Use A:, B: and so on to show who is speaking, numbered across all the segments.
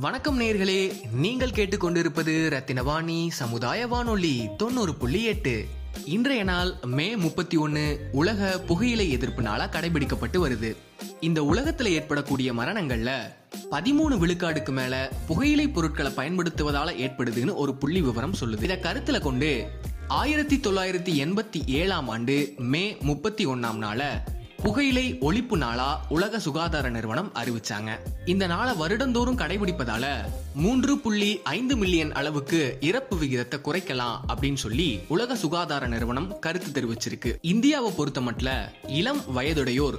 A: வணக்கம் நேர்களே. நீங்கள் கேட்டுக்கொண்டிருப்பது ரத்தினவாணி சமுதாய வானொலி தொண்ணூறு புள்ளி எட்டு. இன்றைய நாள் மே முப்பத்தி ஒன்னு. உலக புகையிலை எதிர்ப்பு நாளா கடைபிடிக்கப்பட்டு வருது. இந்த உலகத்துல ஏற்படக்கூடிய மரணங்கள்ல பதிமூணு விழுக்காடுக்கு மேல புகையிலை பொருட்களை பயன்படுத்துவதால ஏற்படுதுன்னு ஒரு புள்ளி விவரம் சொல்லுது. இதை கருத்துல கொண்டு ஆயிரத்தி தொள்ளாயிரத்தி எண்பத்தி ஏழாம் ஆண்டு மே முப்பத்தி ஒன்னாம் நாள புகையிலை ஒழிப்பு நாளா உலக சுகாதார நிறுவனம் அறிவிச்சாங்க. இந்த நாளை வருடந்தோறும் கடைபிடிப்பதால மூன்று புள்ளி ஐந்து மில்லியன் அளவுக்கு இறப்பு விகிதத்தை குறைக்கலாம் அப்படின்னு சொல்லி உலக சுகாதார நிறுவனம் கருத்து தெரிவிச்சிருக்கு. இந்தியாவை பொறுத்த மட்டும் இளம் வயதுடையோர்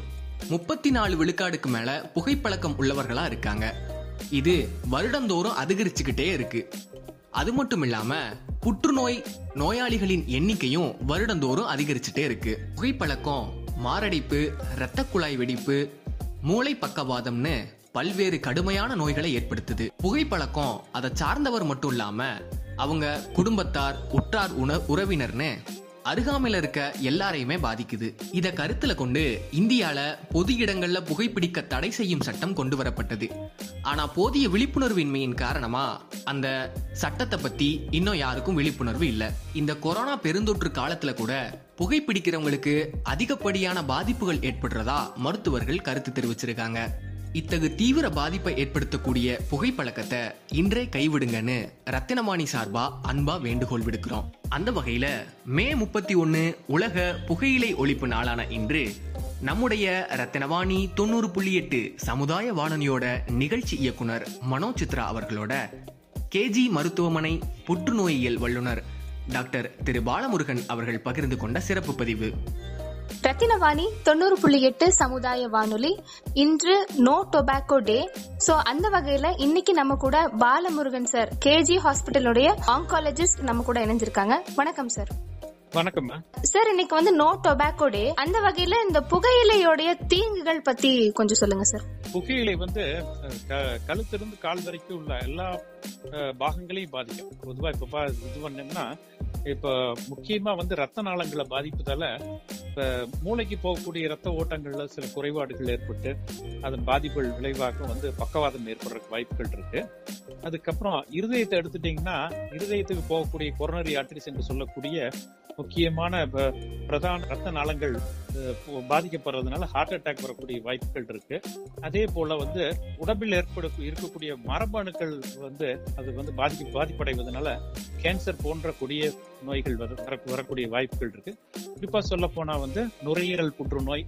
A: முப்பத்தி நாலு விழுக்காடுக்கு மேல புகைப்பழக்கம் உள்ளவர்களா இருக்காங்க. இது வருடந்தோறும் அதிகரிச்சுக்கிட்டே இருக்கு. அது மட்டும் இல்லாம புற்றுநோய் நோயாளிகளின் எண்ணிக்கையும் வருடந்தோறும் அதிகரிச்சுட்டே இருக்கு. புகைப்பழக்கம் மாரடைப்பு இரத்த குழாய் வெடிப்பு மூளை பக்கவாதம்னு பல்வேறு கடுமையான நோய்களை ஏற்படுத்துது. புகைப்பழக்கம் அதை சார்ந்தவர் மட்டும் இல்லாம அவங்க குடும்பத்தார் உற்றார் உண உறவினர்னு அருகாமையில் இருக்க எல்லாரையுமே பாதிக்குது. இதை கருத்துல கொண்டு இந்தியால பொது இடங்கள்ல புகைப்பிடிக்க தடை செய்யும் சட்டம் கொண்டு வரப்பட்டது. ஆனா போதிய விழிப்புணர்வின்மையின் காரணமா அந்த சட்டத்தை பத்தி இன்னும் யாருக்கும் விழிப்புணர்வு இல்லை. இந்த கொரோனா பெருந்தொற்று காலத்துல கூட புகைப்பிடிக்கிறவங்களுக்கு அதிகப்படியான பாதிப்புகள் ஏற்படுறதா மருத்துவர்கள் கருத்து தெரிவிச்சிருக்காங்க. இத்தகு தீவிர பாதிப்பை ஏற்படுத்தக்கூடிய புகைப்பழக்கத்தை இன்றே கைவிடுங்கன்னு ரத்தினவாணி சார்பா அன்பா வேண்டுகோள் விடுக்கிறோம். அந்த வகையில மே முப்பத்தி ஒன்னு உலக புகையிலை ஒழிப்பு நாளான இன்று நம்முடைய ரத்தினவாணி தொண்ணூறு புள்ளி எட்டு சமுதாய வானொலியோட நிகழ்ச்சி இயக்குனர் மனோ சித்ரா அவர்களோட கேஜி மருத்துவமனை புற்றுநோயியல் வல்லுநர் டாக்டர் திரு பாலமுருகன் அவர்கள் பகிர்ந்து கொண்ட சிறப்பு பதிவு.
B: ரத்தினவாணி தொண்ணூறு புள்ளி எட்டு சமுதாய வானொலி இன்று நோ டொபாக்கோ டே சோ அந்த வகையில இன்னைக்கு நம்ம கூட பாலமுருகன் சார் கேஜி ஹாஸ்பிட்டலுடைய ஆங்காலஜிஸ்ட் நம்ம கூட இணைஞ்சிருக்காங்க. வணக்கம் சார்.
C: வணக்கம்மா.
B: சார் இன்னைக்கு வந்து நோ டொபாக்கோ டே அந்த வகையில இந்த புகையிலையோடைய தீங்குகள் பத்தி கொஞ்சம் சொல்லுங்க சார்.
C: புகையிலை வந்து கழுத்திலிருந்து கால் வரைக்கும் உள்ள எல்லா பாகங்களையும் பாதிக்கும். பொதுவா இப்ப இது பண்ணோம்னா இப்ப முக்கியமா வந்து ரத்த நாளங்களை பாதிப்பதால இப்ப மூளைக்கு போகக்கூடிய ரத்த ஓட்டங்கள்ல சில குறைபாடுகள் ஏற்பட்டு அதன் பாதிப்புகள் விளைவாக வந்து பக்கவாதம் ஏற்படுறதுக்கு வாய்ப்புகள் இருக்கு. அதுக்கப்புறம் இருதயத்தை எடுத்துட்டீங்கன்னா இருதயத்துக்கு போகக்கூடிய கொரோனரி ஆர்டரிஸ் என்று சொல்லக்கூடிய முக்கியமான ப- பிரதான ரத்த நாளங்கள் பாதிக்கப்படுறதுனால ஹார்ட் அட்டாக் வரக்கூடிய வாய்ப்புகள் இருக்கு. அதே போல வந்து உடம்பில் ஏற்பட இருக்கக்கூடிய மரபணுக்கள் வந்து அது வந்து பாதிக்க பாதிப்படைவதனால கேன்சர் போன்ற கொடிய நோய்கள் வர- வரக்கூடிய வாய்ப்புகள் இருக்கு. குறிப்பா சொல்ல போனா வந்து நுரையீரல் புற்றுநோய்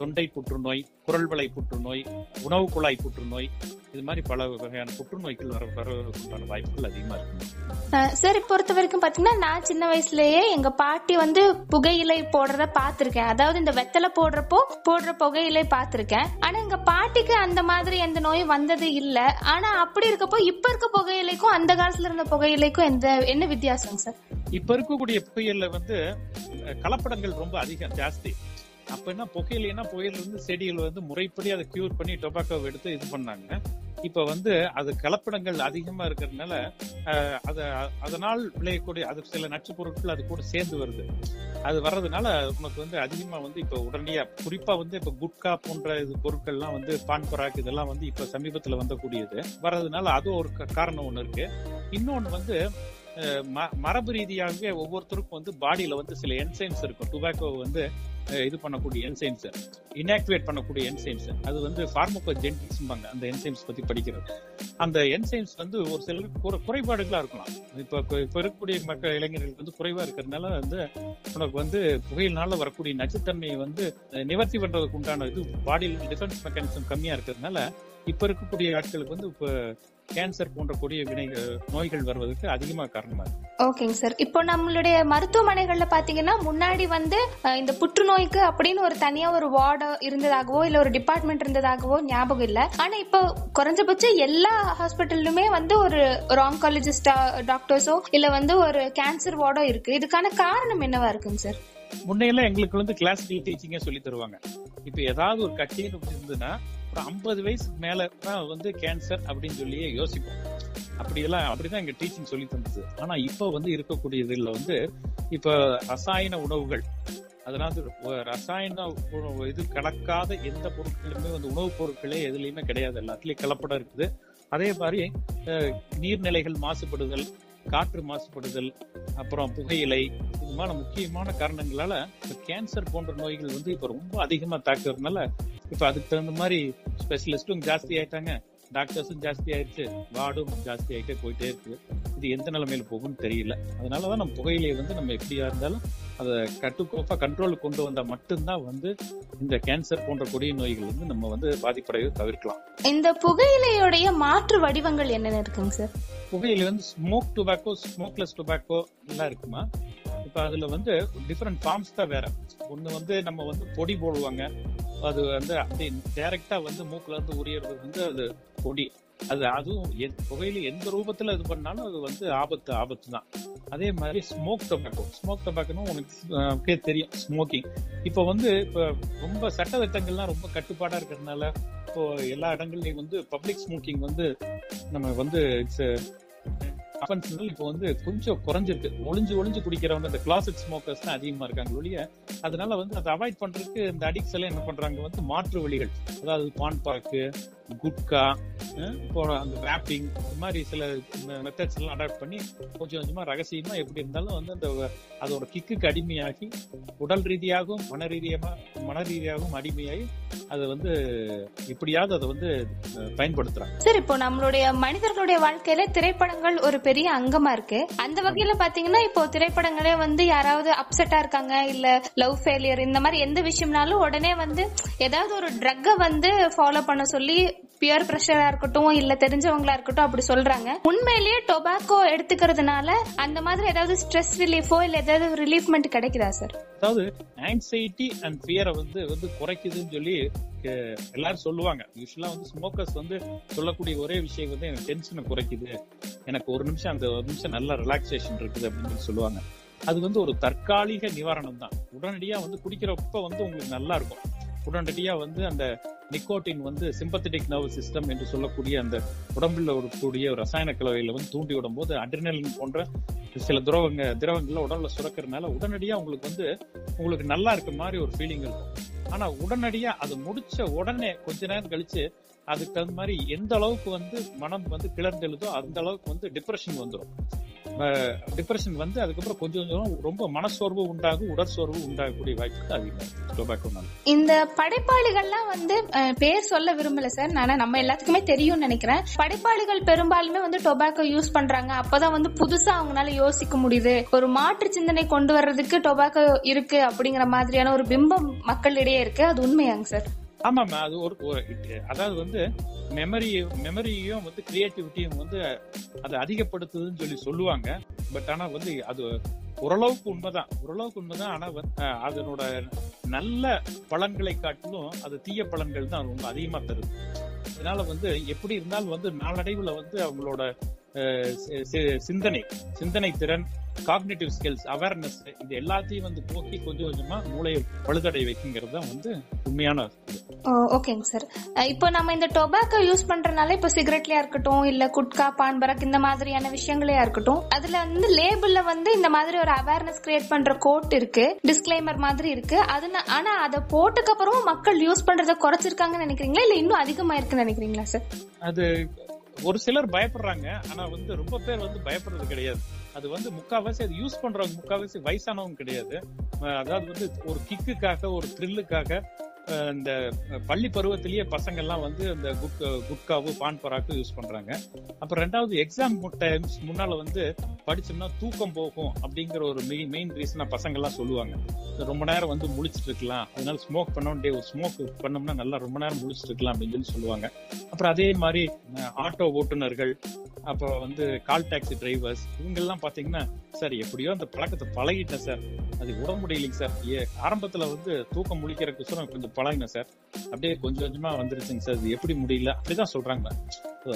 C: தொண்டை புற்றுநோய் குரல்வளை புற்றுநோய் உணவு குழாய் புற்றுநோய் இது மாதிரி பல வகையான புற்றுநோய்கள் வர வருவதற்குண்டான வாய்ப்புகள் அதிகமா இருக்கு.
B: சார் பொறுத்த வரைக்கும் பாத்தீங்கன்னா நான் சின்ன வயசுலயே எங்க பாட்டி வந்து புகையிலை போடுறத பாத்திருக்கேன். அதாவது இந்த வெத்தலை போடுறப்போ போடுற புகையிலை பாத்திருக்கேன். ஆனா எங்க பாட்டிக்கு அந்த மாதிரி எந்த நோயும் வந்தது இல்ல. ஆனா அப்படி இருக்கப்போ இப்ப இருக்க புகையிலைக்கும் அந்த காலத்துல இருந்த புகையிலைக்கும் எந்த என்ன வித்தியாசம் சார்
C: இப்ப இருக்கக்கூடிய புகையில வந்து கலப்படங்கள் ரொம்ப அதிகம் ஜாஸ்தி. அப்ப என்ன புகையிலைன்னா புகையில இருந்து செடிகள் வந்து முறைப்படி அதை கியூர் பண்ணி டொபாக்கோ எடுத்து இது பண்ணாங்க. இப்ப வந்து அது கலப்படங்கள் அதிகமா இருக்கிறதுனால அது அதனால் விளையக்கூடிய அது சில நச்சு பொருட்கள் அது கூட சேர்ந்து வருது. அது வர்றதுனால உனக்கு வந்து அதிகமா வந்து இப்ப உடனடியா குறிப்பா வந்து இப்ப குட்கா போன்ற இது பொருட்கள்லாம் வந்து பான்பராக் இதெல்லாம் வந்து இப்ப சமீபத்துல வந்தக்கூடியது. வர்றதுனால அது ஒரு க- காரணம் ஒண்ணு இருக்கு. இன்னொன்னு வந்து ம- மரபு ரீதியாகவே ஒவ்வொருத்தருக்கும் வந்து பாடியில வந்து சில என்சைம்ஸ் இருக்கும். டுபாக்கோ வந்து இது பண்ணக்கூடிய என்சைம்ஸ் இன்ஆக்டிவேட் பண்ணக்கூடிய என்சைம்ஸ் அது வந்து பார்மோகோ ஜென்டிக்ஸ்பாங்க அந்த என்சைம்ஸ் பத்தி படிக்கிறது. அந்த என்சைம்ஸ் வந்து ஒரு சிலருக்கு குறைபாடுகளா இருக்கலாம். இப்ப இப்ப இருக்கக்கூடிய மக்கள் இளைஞர்களுக்கு வந்து குறைவா இருக்கிறதுனால வந்து உனக்கு வந்து புகையினால வரக்கூடிய நச்சுத்தன்மையை வந்து நிவர்த்தி பண்றதுக்கு உண்டான இது பாடியில் டிஃபென்ஸ் மெக்கானிசம் கம்மியா இருக்கிறதுனால இப்ப இருக்கக்கூடிய ஆட்களுக்கு வந்து இப்ப கேன்சர் போன்ற கொடிய வினை நோய்கள் வருவதற்கு அதிகமா காரணமா இருக்கு.
B: ஓகேங்க சார். இப்போ நம்மளுடைய மருத்துவமனைகள்ல பாத்தீங்கன்னா முன்னாடி வந்து இந்த புற்றுநோய்க்கு அப்படின்னு ஒரு தனியா ஒரு வார்டு இருந்ததாகவோ இல்ல ஒரு டிபார்ட்மெண்ட் இருந்ததாகவோ ஞாபகம் இல்ல. ஆனா இப்போ குறைஞ்சபட்சம் எல்லா ஹாஸ்பிட்டல்லுமே வந்து ஒரு ஒரு ஆங்காலஜிஸ்ட் டாக்டர்ஸோ இல்ல வந்து ஒரு கேன்சர் வார்டோ இருக்கு. இதுக்கான காரணம் என்னவா இருக்குங்க சார்?
C: முன்னையெல்லாம் எங்களுக்கு வந்து கிளாசிக்கல் டீச்சிங்கே சொல்லி தருவாங்க. இப்ப ஏதாவது ஒரு கட்டின்னு இருந்ததுன்னா ஒரு ஐம்பது வயசுக்கு மேல தான் வந்து கேன்சர் அப்படின்னு சொல்லியே யோசிப்போம். அப்படியெல்லாம் அப்படிதான் எங்க டீச்சிங் சொல்லி தந்தது. ஆனா இப்ப வந்து இருக்கக்கூடிய இதுல வந்து இப்ப ரசாயன உணவுகள் அதனால ரசாயன இது கலக்காத எந்த பொருட்களுமே வந்து உணவுப் பொருட்களே எதுலையுமே கிடையாது. எல்லாத்துலயும் கலப்படம் இருக்குது. அதே மாதிரி நீர்நிலைகள் மாசுபடுதல் காற்று மாசுபடுதல் அப்புறம் புகையிலை இது மாதிரி முக்கியமான காரணங்களால கேன்சர் போன்ற நோய்கள் வந்து இப்ப ரொம்ப அதிகமா தாக்குறதுனால இப்ப அதுக்கு தகுந்த மாதிரி ஸ்பெஷலிஸ்டும் ஜாஸ்தி ஆயிட்டாங்க. டாக்டர்ஸும் ஜாஸ்தி ஆயிடுச்சு வார்டும் ஜாஸ்தி ஆயிட்டே போயிட்டே இருக்கு. இது எந்த நிலைமையில போகும்னு தெரியல. அதனாலதான் நம்ம புகையிலையை வந்து நம்ம எப்படியா இருந்தாலும் அதை கட்டுக்கோப்பா கண்ட்ரோலுக்கு கொண்டு வந்தா மட்டும்தான் வந்து இந்த கேன்சர் போன்ற கொடிய நோய்கள் வந்து நம்ம வந்து பாதிப்படையை தவிர்க்கலாம்.
B: இந்த புகையிலையுடைய மாற்று வடிவங்கள் என்னென்ன இருக்குங்க சார்?
C: புகையில வந்து ஸ்மோக் டுபாக்கோ ஸ்மோக்லெஸ் டுபாக்கோ எல்லாம் இருக்குமா? இப்ப அதுல வந்து டிஃபரெண்ட் ஃபார்ம்ஸ் தான் வேற. ஒண்ணு வந்து நம்ம வந்து பொடி போடுவாங்க. அது வந்து அப்படியே டைரக்டா வந்து மூக்குல இருந்து உரியறது வந்து அது பொடி அது அதுவும் புகையில எந்த ரூபத்துல இது பண்ணாலும் அது வந்து ஆபத்து ஆபத்து தான். அதே மாதிரி ஸ்மோக் டொபாக்கோ ஸ்மோக் டொபாக்கோன்னு உனக்கு தெரியும் ஸ்மோக்கிங் இப்போ வந்து இப்போ ரொம்ப சட்ட திட்டங்கள்லாம் ரொம்ப கட்டுப்பாடா இருக்கிறதுனால இப்போ எல்லா இடங்கள்லயும் வந்து பப்ளிக் ஸ்மோக்கிங் வந்து நம்ம வந்து இட்ஸ் அஃபென்ஸ்னால இப்போ வந்து கொஞ்சம் குறைஞ்சிருக்கு. ஒளிஞ்சு ஒளிஞ்சு குடிக்கிறவங்க அந்த கிளாசிக் ஸ்மோக்கர்ஸ் தான் அதிகமா இருக்காங்க ஒழிய அதனால வந்து அதை அவாய்ட் பண்றதுக்கு இந்த அடிக்ஸ் எல்லாம் என்ன பண்றாங்க? வந்து மாற்று வழிகள். அதாவது பான் பாக்கு குட்கா இப்போ அந்த ரேப்பிங் இந்த மாதிரி சில மெத்தட்ஸ் எல்லாம் அடாப்ட் பண்ணி கொஞ்சம் கொஞ்சமா ரகசியமா எப்படி இருந்தாலும் வந்து அந்த அதோட கிக்குக்கு அடிமையாகி உடல் ரீதியாகவும் மன ரீதியமா மன ரீதியாகவும் அடிமையாகி அதை வந்து எப்படியாவது அதை வந்து பயன்படுத்துறாங்க.
B: சார் இப்போ நம்மளுடைய மனிதர்களுடைய வாழ்க்கையில திரைப்படங்கள் ஒரு பெரிய அங்கமா இருக்கு. அந்த வகையில பாத்தீங்கன்னா இப்போ திரைப்படங்களே வந்து யாராவது அப்செட்டா இருக்காங்க இல்ல லவ் ஃபெயிலியர் இந்த மாதிரி எந்த விஷயம்னாலும் உடனே வந்து ஏதாவது ஒரு ட்ரக்கை வந்து ஃபாலோ பண்ண சொல்லி பியர் பிரஷரா இருக்கட்டும் இல்ல தெரிஞ்சவங்களா இருக்கட்டும் அப்படி சொல்றாங்க. உண்மையிலேயே டொபாக்கோ எடுத்துக்கிறதுனால அந்த மாதிரி ஏதாவது ஸ்ட்ரெஸ் ரிலீஃபோ இல்ல ஏதாவது ரிலீஃப்மெண்ட் கிடைக்குதா சார்
C: அதாவது ஆங்ஸைட்டி அண்ட் ஃபியரை வந்து வந்து குறைக்குதுன்னு சொல்லி எல்லாரும் சொல்லுவாங்க. யூஸ்வலா வந்து ஸ்மோக்கர்ஸ் வந்து சொல்லக்கூடிய ஒரே விஷயம் வந்து எனக்கு டென்ஷனை குறைக்குது. எனக்கு ஒரு நிமிஷம் அந்த ஒரு நிமிஷம் நல்ல ரிலாக்ஸேஷன் இருக்குது அப்படின்னு சொல்லுவாங்க. அது வந்து ஒரு தற்காலிக நிவாரணம் தான் உடனடியா வந்து குடிக்கிறப்ப வந்து உங்களுக்கு நல்லா இருக்கும். உடனடியா வந்து அந்த நிக்கோட்டின் வந்து சிம்பத்தட்டிக் நர்வ் சிஸ்டம் என்று சொல்லக்கூடிய அந்த உடம்புல இருக்கக்கூடிய ரசாயன கலவையில வந்து தூண்டி விடும் போது அட்ரினலின் போன்ற சில துரவங்க திரவங்கள்ல உடம்புல சுரக்கிறதுனால உடனடியாக உங்களுக்கு வந்து உங்களுக்கு நல்லா இருக்க மாதிரி ஒரு ஃபீலிங் இருக்கும். ஆனா உடனடியா அது முடிச்ச உடனே கொஞ்ச நேரம் கழிச்சு அதுக்கு தகுந்த மாதிரி எந்த அளவுக்கு வந்து மனம் வந்து கிளர்ந்தெழுதோ அந்த அளவுக்கு வந்து டிப்ரெஷன் வந்துடும் டிப்ரெஷன் வந்து அதுக்கப்புறம் கொஞ்சம் கொஞ்சம் ரொம்ப மனசோர்வு உண்டாகும் உடற்சோர்வு உண்டாகக்கூடிய வாய்ப்பு அதிகம்.
B: இந்த படைப்பாளிகள்லாம் வந்து பேர் சொல்ல விரும்பல சார். ஆனா நம்ம எல்லாத்துக்குமே தெரியும்னு நினைக்கிறேன். படைப்பாளிகள் பெரும்பாலுமே வந்து டொபாக்கோ யூஸ் பண்றாங்க. அப்பதான் வந்து புதுசா அவங்களால யோசிக்க முடியுது. ஒரு மாற்று சிந்தனை கொண்டு வர்றதுக்கு டொபாக்கோ இருக்கு அப்படிங்கிற மாதிரியான ஒரு பிம்பம் மக்களிடையே இருக்கு. அது உண்மையாங்க சார்.
C: ஆமாமா அது ஒரு அதாவது வந்து மெமரி மெமரியும் வந்து கிரியேட்டிவிட்டியும் வந்து அதை அதிகப்படுத்துதுன்னு சொல்லி சொல்லுவாங்க. பட் ஆனா வந்து அது ஓரளவுக்கு உண்மைதான். ஓரளவுக்கு உண்மைதான். ஆனா வந்து, அதனோட நல்ல பலன்களை காட்டிலும் அது தீய பலன்கள் தான் ரொம்ப அதிகமா தருது. அதனால வந்து எப்படி இருந்தாலும் வந்து நாளடைவுல வந்து அவங்களோட சிந்தனை சிந்தனை திறன் காக்னேட்டிவ் ஸ்கில்ஸ் அவேர்னஸ் இது எல்லாத்தையும் வந்து போக்கி கொஞ்சம் கொஞ்சமா மூளையை பழுதடை வைக்குங்கிறது தான் வந்து உண்மையான
B: ஓகேங்க சார். இப்போ நம்ம இந்த டொபாக்கோ யூஸ் பண்றதுனால இப்போ சிகரெட்லயா இருக்கட்டும் இல்ல குட்கா பான் பராக் இந்த மாதிரியான விஷயங்களையா இருக்கட்டும் அதுல வந்து லேபிள்ல வந்து இந்த மாதிரி ஒரு அவேர்னஸ் கிரியேட் பண்ற கோட் இருக்கு டிஸ்க்ளைமர் மாதிரி இருக்கு. அது ஆனா அதை போட்டுக்கு அப்புறமும் மக்கள் யூஸ் பண்றதை குறைச்சிருக்காங்கன்னு நினைக்கிறீங்களா இல்ல இன்னும் அதிகமா இருக்குன்னு நினைக்கிறீங்களா சார்?
C: அது ஒரு சிலர் பயப்படுறாங்க ஆனா வந்து ரொம்ப பேர் வந்து பயப்படுறது கிடையாது. அது வந்து முக்காவாசி அது யூஸ் பண்றவங்க முக்காவாசி வயசானவங்க கிடையாது. அதாவது வந்து ஒரு கிக்குக்காக ஒரு த்ரில்லுக்காக இந்த பள்ளி பருவத்திலேயே பசங்க எல்லாம் வந்து இந்த குட் குட்காவு பான் பராக்கு யூஸ் பண்றாங்க. அப்புறம் ரெண்டாவது எக்ஸாம் டைம்ஸ் முன்னால வந்து படிச்சோம்னா தூக்கம் போகும் அப்படிங்கிற ஒரு மெயின் மெயின் ரீசனா பசங்க எல்லாம் சொல்லுவாங்க. ரொம்ப நேரம் வந்து முழிச்சிட்டு இருக்கலாம். அதனால ஸ்மோக் பண்ணோம் டே ஒரு ஸ்மோக் பண்ணோம்னா நல்லா ரொம்ப நேரம் முழிச்சிட்டு இருக்கலாம் அப்படின்னு சொல்லி சொல்லுவாங்க. அப்புறம் அதே மாதிரி ஆட்டோ ஓட்டுநர்கள் அப்புறம் வந்து கால் டாக்ஸி டிரைவர்ஸ் இவங்க எல்லாம் பாத்தீங்கன்னா சார் எப்படியோ அந்த பழக்கத்தை பழகிட்டேன் சார். அது விட முடியலைங்க சார். ஏ ஆரம்பத்துல வந்து தூக்கம் முழிக்கிறதுக்கு கொஞ்சம் பழகினேன் சார். அப்படியே கொஞ்சம் கொஞ்சமா வந்துருச்சுங்க சார். இது எப்படி முடியல? அப்படிதான் சொல்றாங்க.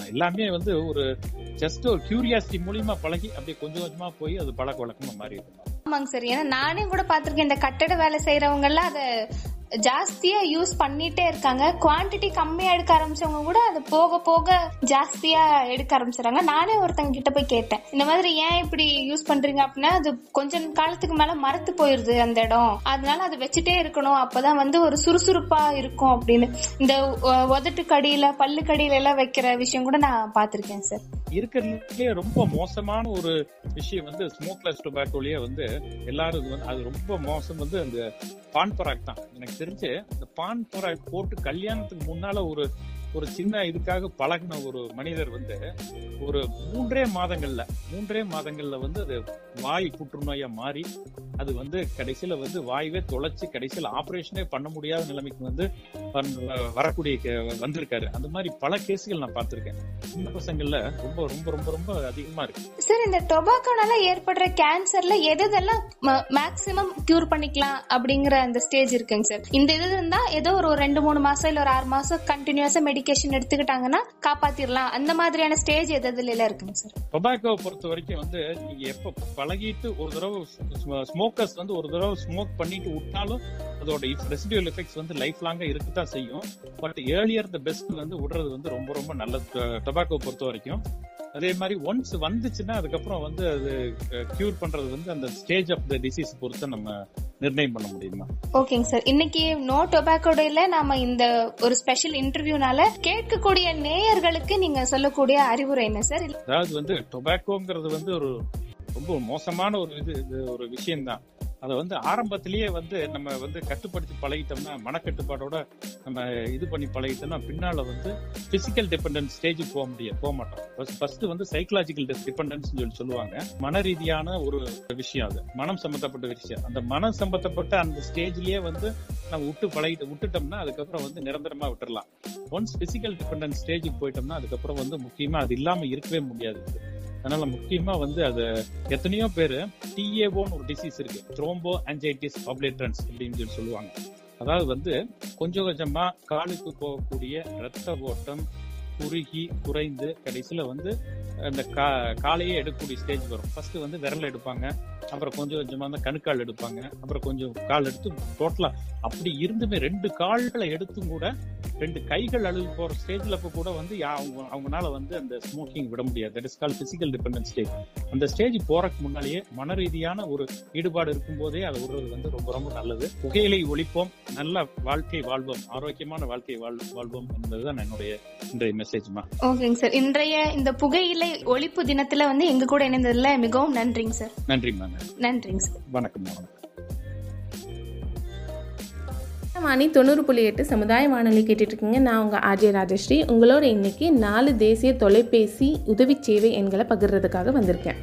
C: எல்லாமே வந்து ஒரு ஜஸ்ட் ஒரு கியூரியாசிட்டி மூலியமா பழகி அப்படியே கொஞ்சம் கொஞ்சமா போய் அது பழக்க வழக்கமா மாறி இருக்கும்
B: ஆமாங்க சார். ஏன்னா நானே கூட பாத்திருக்கேன் இந்த கட்டட வேலை செய்யறவங்க எல்லாம் அதை ஜாஸ்தியா யூஸ் பண்ணிட்டே இருக்காங்க. குவாண்டிட்டி கம்மியா எடுக்க ஆரம்பிச்சவங்க கூட அது போக போக ஜாஸ்தியா எடுக்க ஆரம்பிச்சிடறாங்க. நானே ஒருத்தங்க கிட்ட போய் கேட்டேன். இந்த மாதிரி ஏன் இப்படி யூஸ் பண்றீங்க அப்படின்னா அது கொஞ்ச காலத்துக்கு மேல மரத்து போயிருது அந்த இடம். அதனால அதை வச்சுட்டே இருக்கணும். அப்பதான் வந்து ஒரு சுறுசுறுப்பா இருக்கும் அப்படின்னு. இந்த உதட்டு கடியில பல்லு கடியில எல்லாம் வைக்கிற விஷயம் கூட நான் பாத்திருக்கேன் சார்
C: இருக்கிறதுலயே ரொம்ப மோசமான ஒரு விஷயம் வந்து ஸ்மோக்லெஸ் டொபாக்கோலயே வந்து எல்லாரும் அது ரொம்ப மோசம் வந்து அந்த பான்பராக் தான். எனக்கு தெரிஞ்சு இந்த பான் போராய் போட்டு கல்யாணத்துக்கு முன்னால ஒரு ஒரு சின்ன இதுக்காக பழகின ஒரு மனிதர் வந்து ஒரு மூன்றே மாதங்கள்ல மூன்றே மாதங்கள்ல வந்து அது வாய் புற்றுநோயா மாறி அது வந்து கடைசியில வந்து வாயுவே தொலைச்சு கடைசியில ஆபரேஷனே பண்ண முடியாத நிலைமைக்கு வந்து வரக்கூடிய வந்திருக்காரு. அந்த மாதிரி பல கேசுகள் நான் பார்த்திருக்கேன். சின்ன பசங்கள்ல ரொம்ப ரொம்ப ரொம்ப ரொம்ப அதிகமா இருக்கு.
B: சார் இந்த டொபாக்கோனால ஏற்படுற கேன்சர்ல எது எதெல்லாம் மேக்சிமம் கியூர் பண்ணிக்கலாம் அப்படிங்கிற அந்த ஸ்டேஜ் இருக்குங்க சார் இந்த இது இருந்தா ஏதோ ஒரு ரெண்டு மூணு மாசம் இல்ல ஒரு ஆறு மாசம் கண்டினியூஸா மெடிக்கேஷன் எடுத்துக்கிட்டாங்கன்னா காப்பாத்திரலாம். அந்த மாதிரியான ஸ்டேஜ் எது எதுல எல்லாம் இருக்குங்க சார்
C: டொபாக்கோ பொறுத்த வரைக்கும் வந்து நீங்க எப்ப பழகிட்டு ஒரு தடவை ஸ்மோக்கர்ஸ் வந்து ஒரு தடவை ஸ்மோக் பண்ணிட்டு விட்டாலும் அதோட ரெசிடியூல் எஃபெக்ட்ஸ் வந்து லைஃப் லாங்கா இருக்கத்தான் செய்யும். பட் ஏர்லியர் த பெஸ்ட் வந்து விடுறது வந்து ரொம்ப ரொம்ப நல்லது. டொபாக்கோ பொறுத்த வரைக்கும். அதே மாதிரி ஒன்ஸ் வந்துச்சுன்னா அதுக்கப்புறம் வந்து அது கியூர் பண்றது வந்து அந்த ஸ்டேஜ் ஆஃப் த டிசீஸ் பொறுத்து நம்ம நிர்ணயம் பண்ண முடியுமா?
B: ஓகேங்க சார். இன்னைக்கு நோ டொபாக்கோ டேல நாம இந்த ஒரு ஸ்பெஷல் இன்டர்வியூனால கேட்கக்கூடிய நேயர்களுக்கு நீங்க சொல்லக்கூடிய அறிவுரை என்ன சார்?
C: அதாவது வந்து டொபாக்கோங்கிறது வந்து ஒரு ரொம்ப மோசமான ஒரு இது ஒரு விஷயம்தான். அதை வந்து ஆரம்பத்திலேயே வந்து நம்ம வந்து கட்டுப்படுத்தி பழகிட்டோம்னா மனக்கட்டுப்பாடோட நம்ம இது பண்ணி பழகிட்டோம்னா பின்னால வந்து பிசிக்கல் டிபெண்டன்ஸ் ஸ்டேஜுக்கு போக முடியாது போக மாட்டோம். ஃபர்ஸ்ட் வந்து சைக்கலாஜிக்கல் டிபெண்டன்ஸ் சொல்லி சொல்லுவாங்க. மன ரீதியான ஒரு விஷயம் அது. மனம் சம்பந்தப்பட்ட விஷயம். அந்த மனம் சம்பந்தப்பட்ட அந்த ஸ்டேஜ்லயே வந்து நம்ம விட்டு பழகிட்டு விட்டுட்டோம்னா அதுக்கப்புறம் வந்து நிரந்தரமா விட்டுறலாம். ஒன்ஸ் பிசிக்கல் டிபெண்டன்ஸ் ஸ்டேஜுக்கு போயிட்டோம்னா அதுக்கப்புறம் வந்து முக்கியமா அது இல்லாம இருக்கவே முடியாது. அதனால முக்கியமா வந்து அது எத்தனையோ பேரு டிஏஓன்னு ஒரு டிசீஸ் இருக்கு. த்ரோம்போ ஆன்சைட்டிஸ் ஆப்லேட்டன்ஸ் அப்படின்னு சொல்லி சொல்லுவாங்க. அதாவது வந்து கொஞ்சம் கொஞ்சமா காலுக்கு போகக்கூடிய ரத்த ஓட்டம் குறுகி குறைந்து கடைசியில வந்து அந்த கா காலையே எடுக்கக்கூடிய ஸ்டேஜ் வரும். ஃபர்ஸ்ட் வந்து விரல் எடுப்பாங்க. அப்புறம் கொஞ்சம் கொஞ்சமா அந்த கணுக்கால் எடுப்பாங்க. அப்புறம் கொஞ்சம் கால் எடுத்து டோட்டலா அப்படி இருந்துமே ரெண்டு கால்களை எடுத்தும் கூட ரெண்டு கைகள் அழுகு போற ஸ்டேஜ்ல அப்ப கூட வந்து அவங்க அவங்கனால வந்து அந்த ஸ்மோக்கிங் விட முடியாது. That is call physical dependence stage அந்த ஸ்டேஜ் போறதுக்கு முன்னாலேயே மன ரீதியான ஒரு ஈடுபாடு இருக்கும் போதே அதை விடுறது வந்து ரொம்ப ரொம்ப நல்லது. புகையிலை ஒழிப்போம். நல்ல வாழ்க்கை வாழ்வோம். ஆரோக்கியமான வாழ்க்கை வாழ் வாழ்வோம் என்பதுதான் என்னுடைய இன்றைய மெசேஜ்மா
B: ஓகேங்க சார். இன்றைய இந்த புகையிலை ஒழிப்பு தினத்துல வந்து எங்க கூட இணைந்ததுல மிகவும் நன்றிங்க சார்.
C: நன்றிம்மா
B: நன்றிங்க சார்.
C: வணக்கம் வணக்கம்.
D: வாணி தொண்ணூறு புள்ளி எட்டு சமுதாய வானொலி கேட்டுட்ருக்கீங்க. நான் உங்கள் ஆர்ஜே ராஜஸ்ரீ. உங்களோட இன்றைக்கி நாலு தேசிய தொலைபேசி உதவி சேவை எண்களை பகிர்றதுக்காக வந்திருக்கேன்.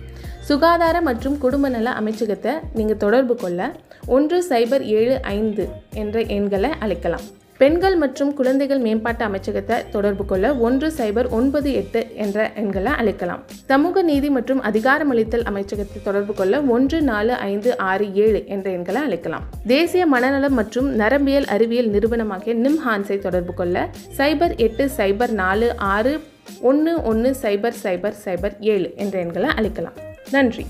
D: சுகாதார மற்றும் குடும்ப நல அமைச்சகத்தை நீங்கள் தொடர்பு கொள்ள ஒன்று சைபர் ஏழு ஐந்து என்ற எண்களை அழைக்கலாம். பெண்கள் மற்றும் குழந்தைகள் மேம்பாட்டு அமைச்சகத்தை தொடர்பு கொள்ள ஒன்று சைபர் ஒன்பது எட்டு என்ற எண்களை அழைக்கலாம் சமூக நீதி மற்றும் அதிகாரமளித்தல் அமைச்சகத்தை தொடர்பு கொள்ள ஒன்று நாலு ஐந்து ஆறு ஏழு என்ற எண்களை அழைக்கலாம் தேசிய மனநலம் மற்றும் நரம்பியல் அறிவியல் நிறுவனமாகிய நிம்ஹான்ஸை தொடர்பு கொள்ள சைபர் எட்டு சைபர் நாலு ஆறு ஒன்று ஒன்று சைபர் சைபர் சைபர் ஏழு என்ற எண்களை அழைக்கலாம் நன்றி.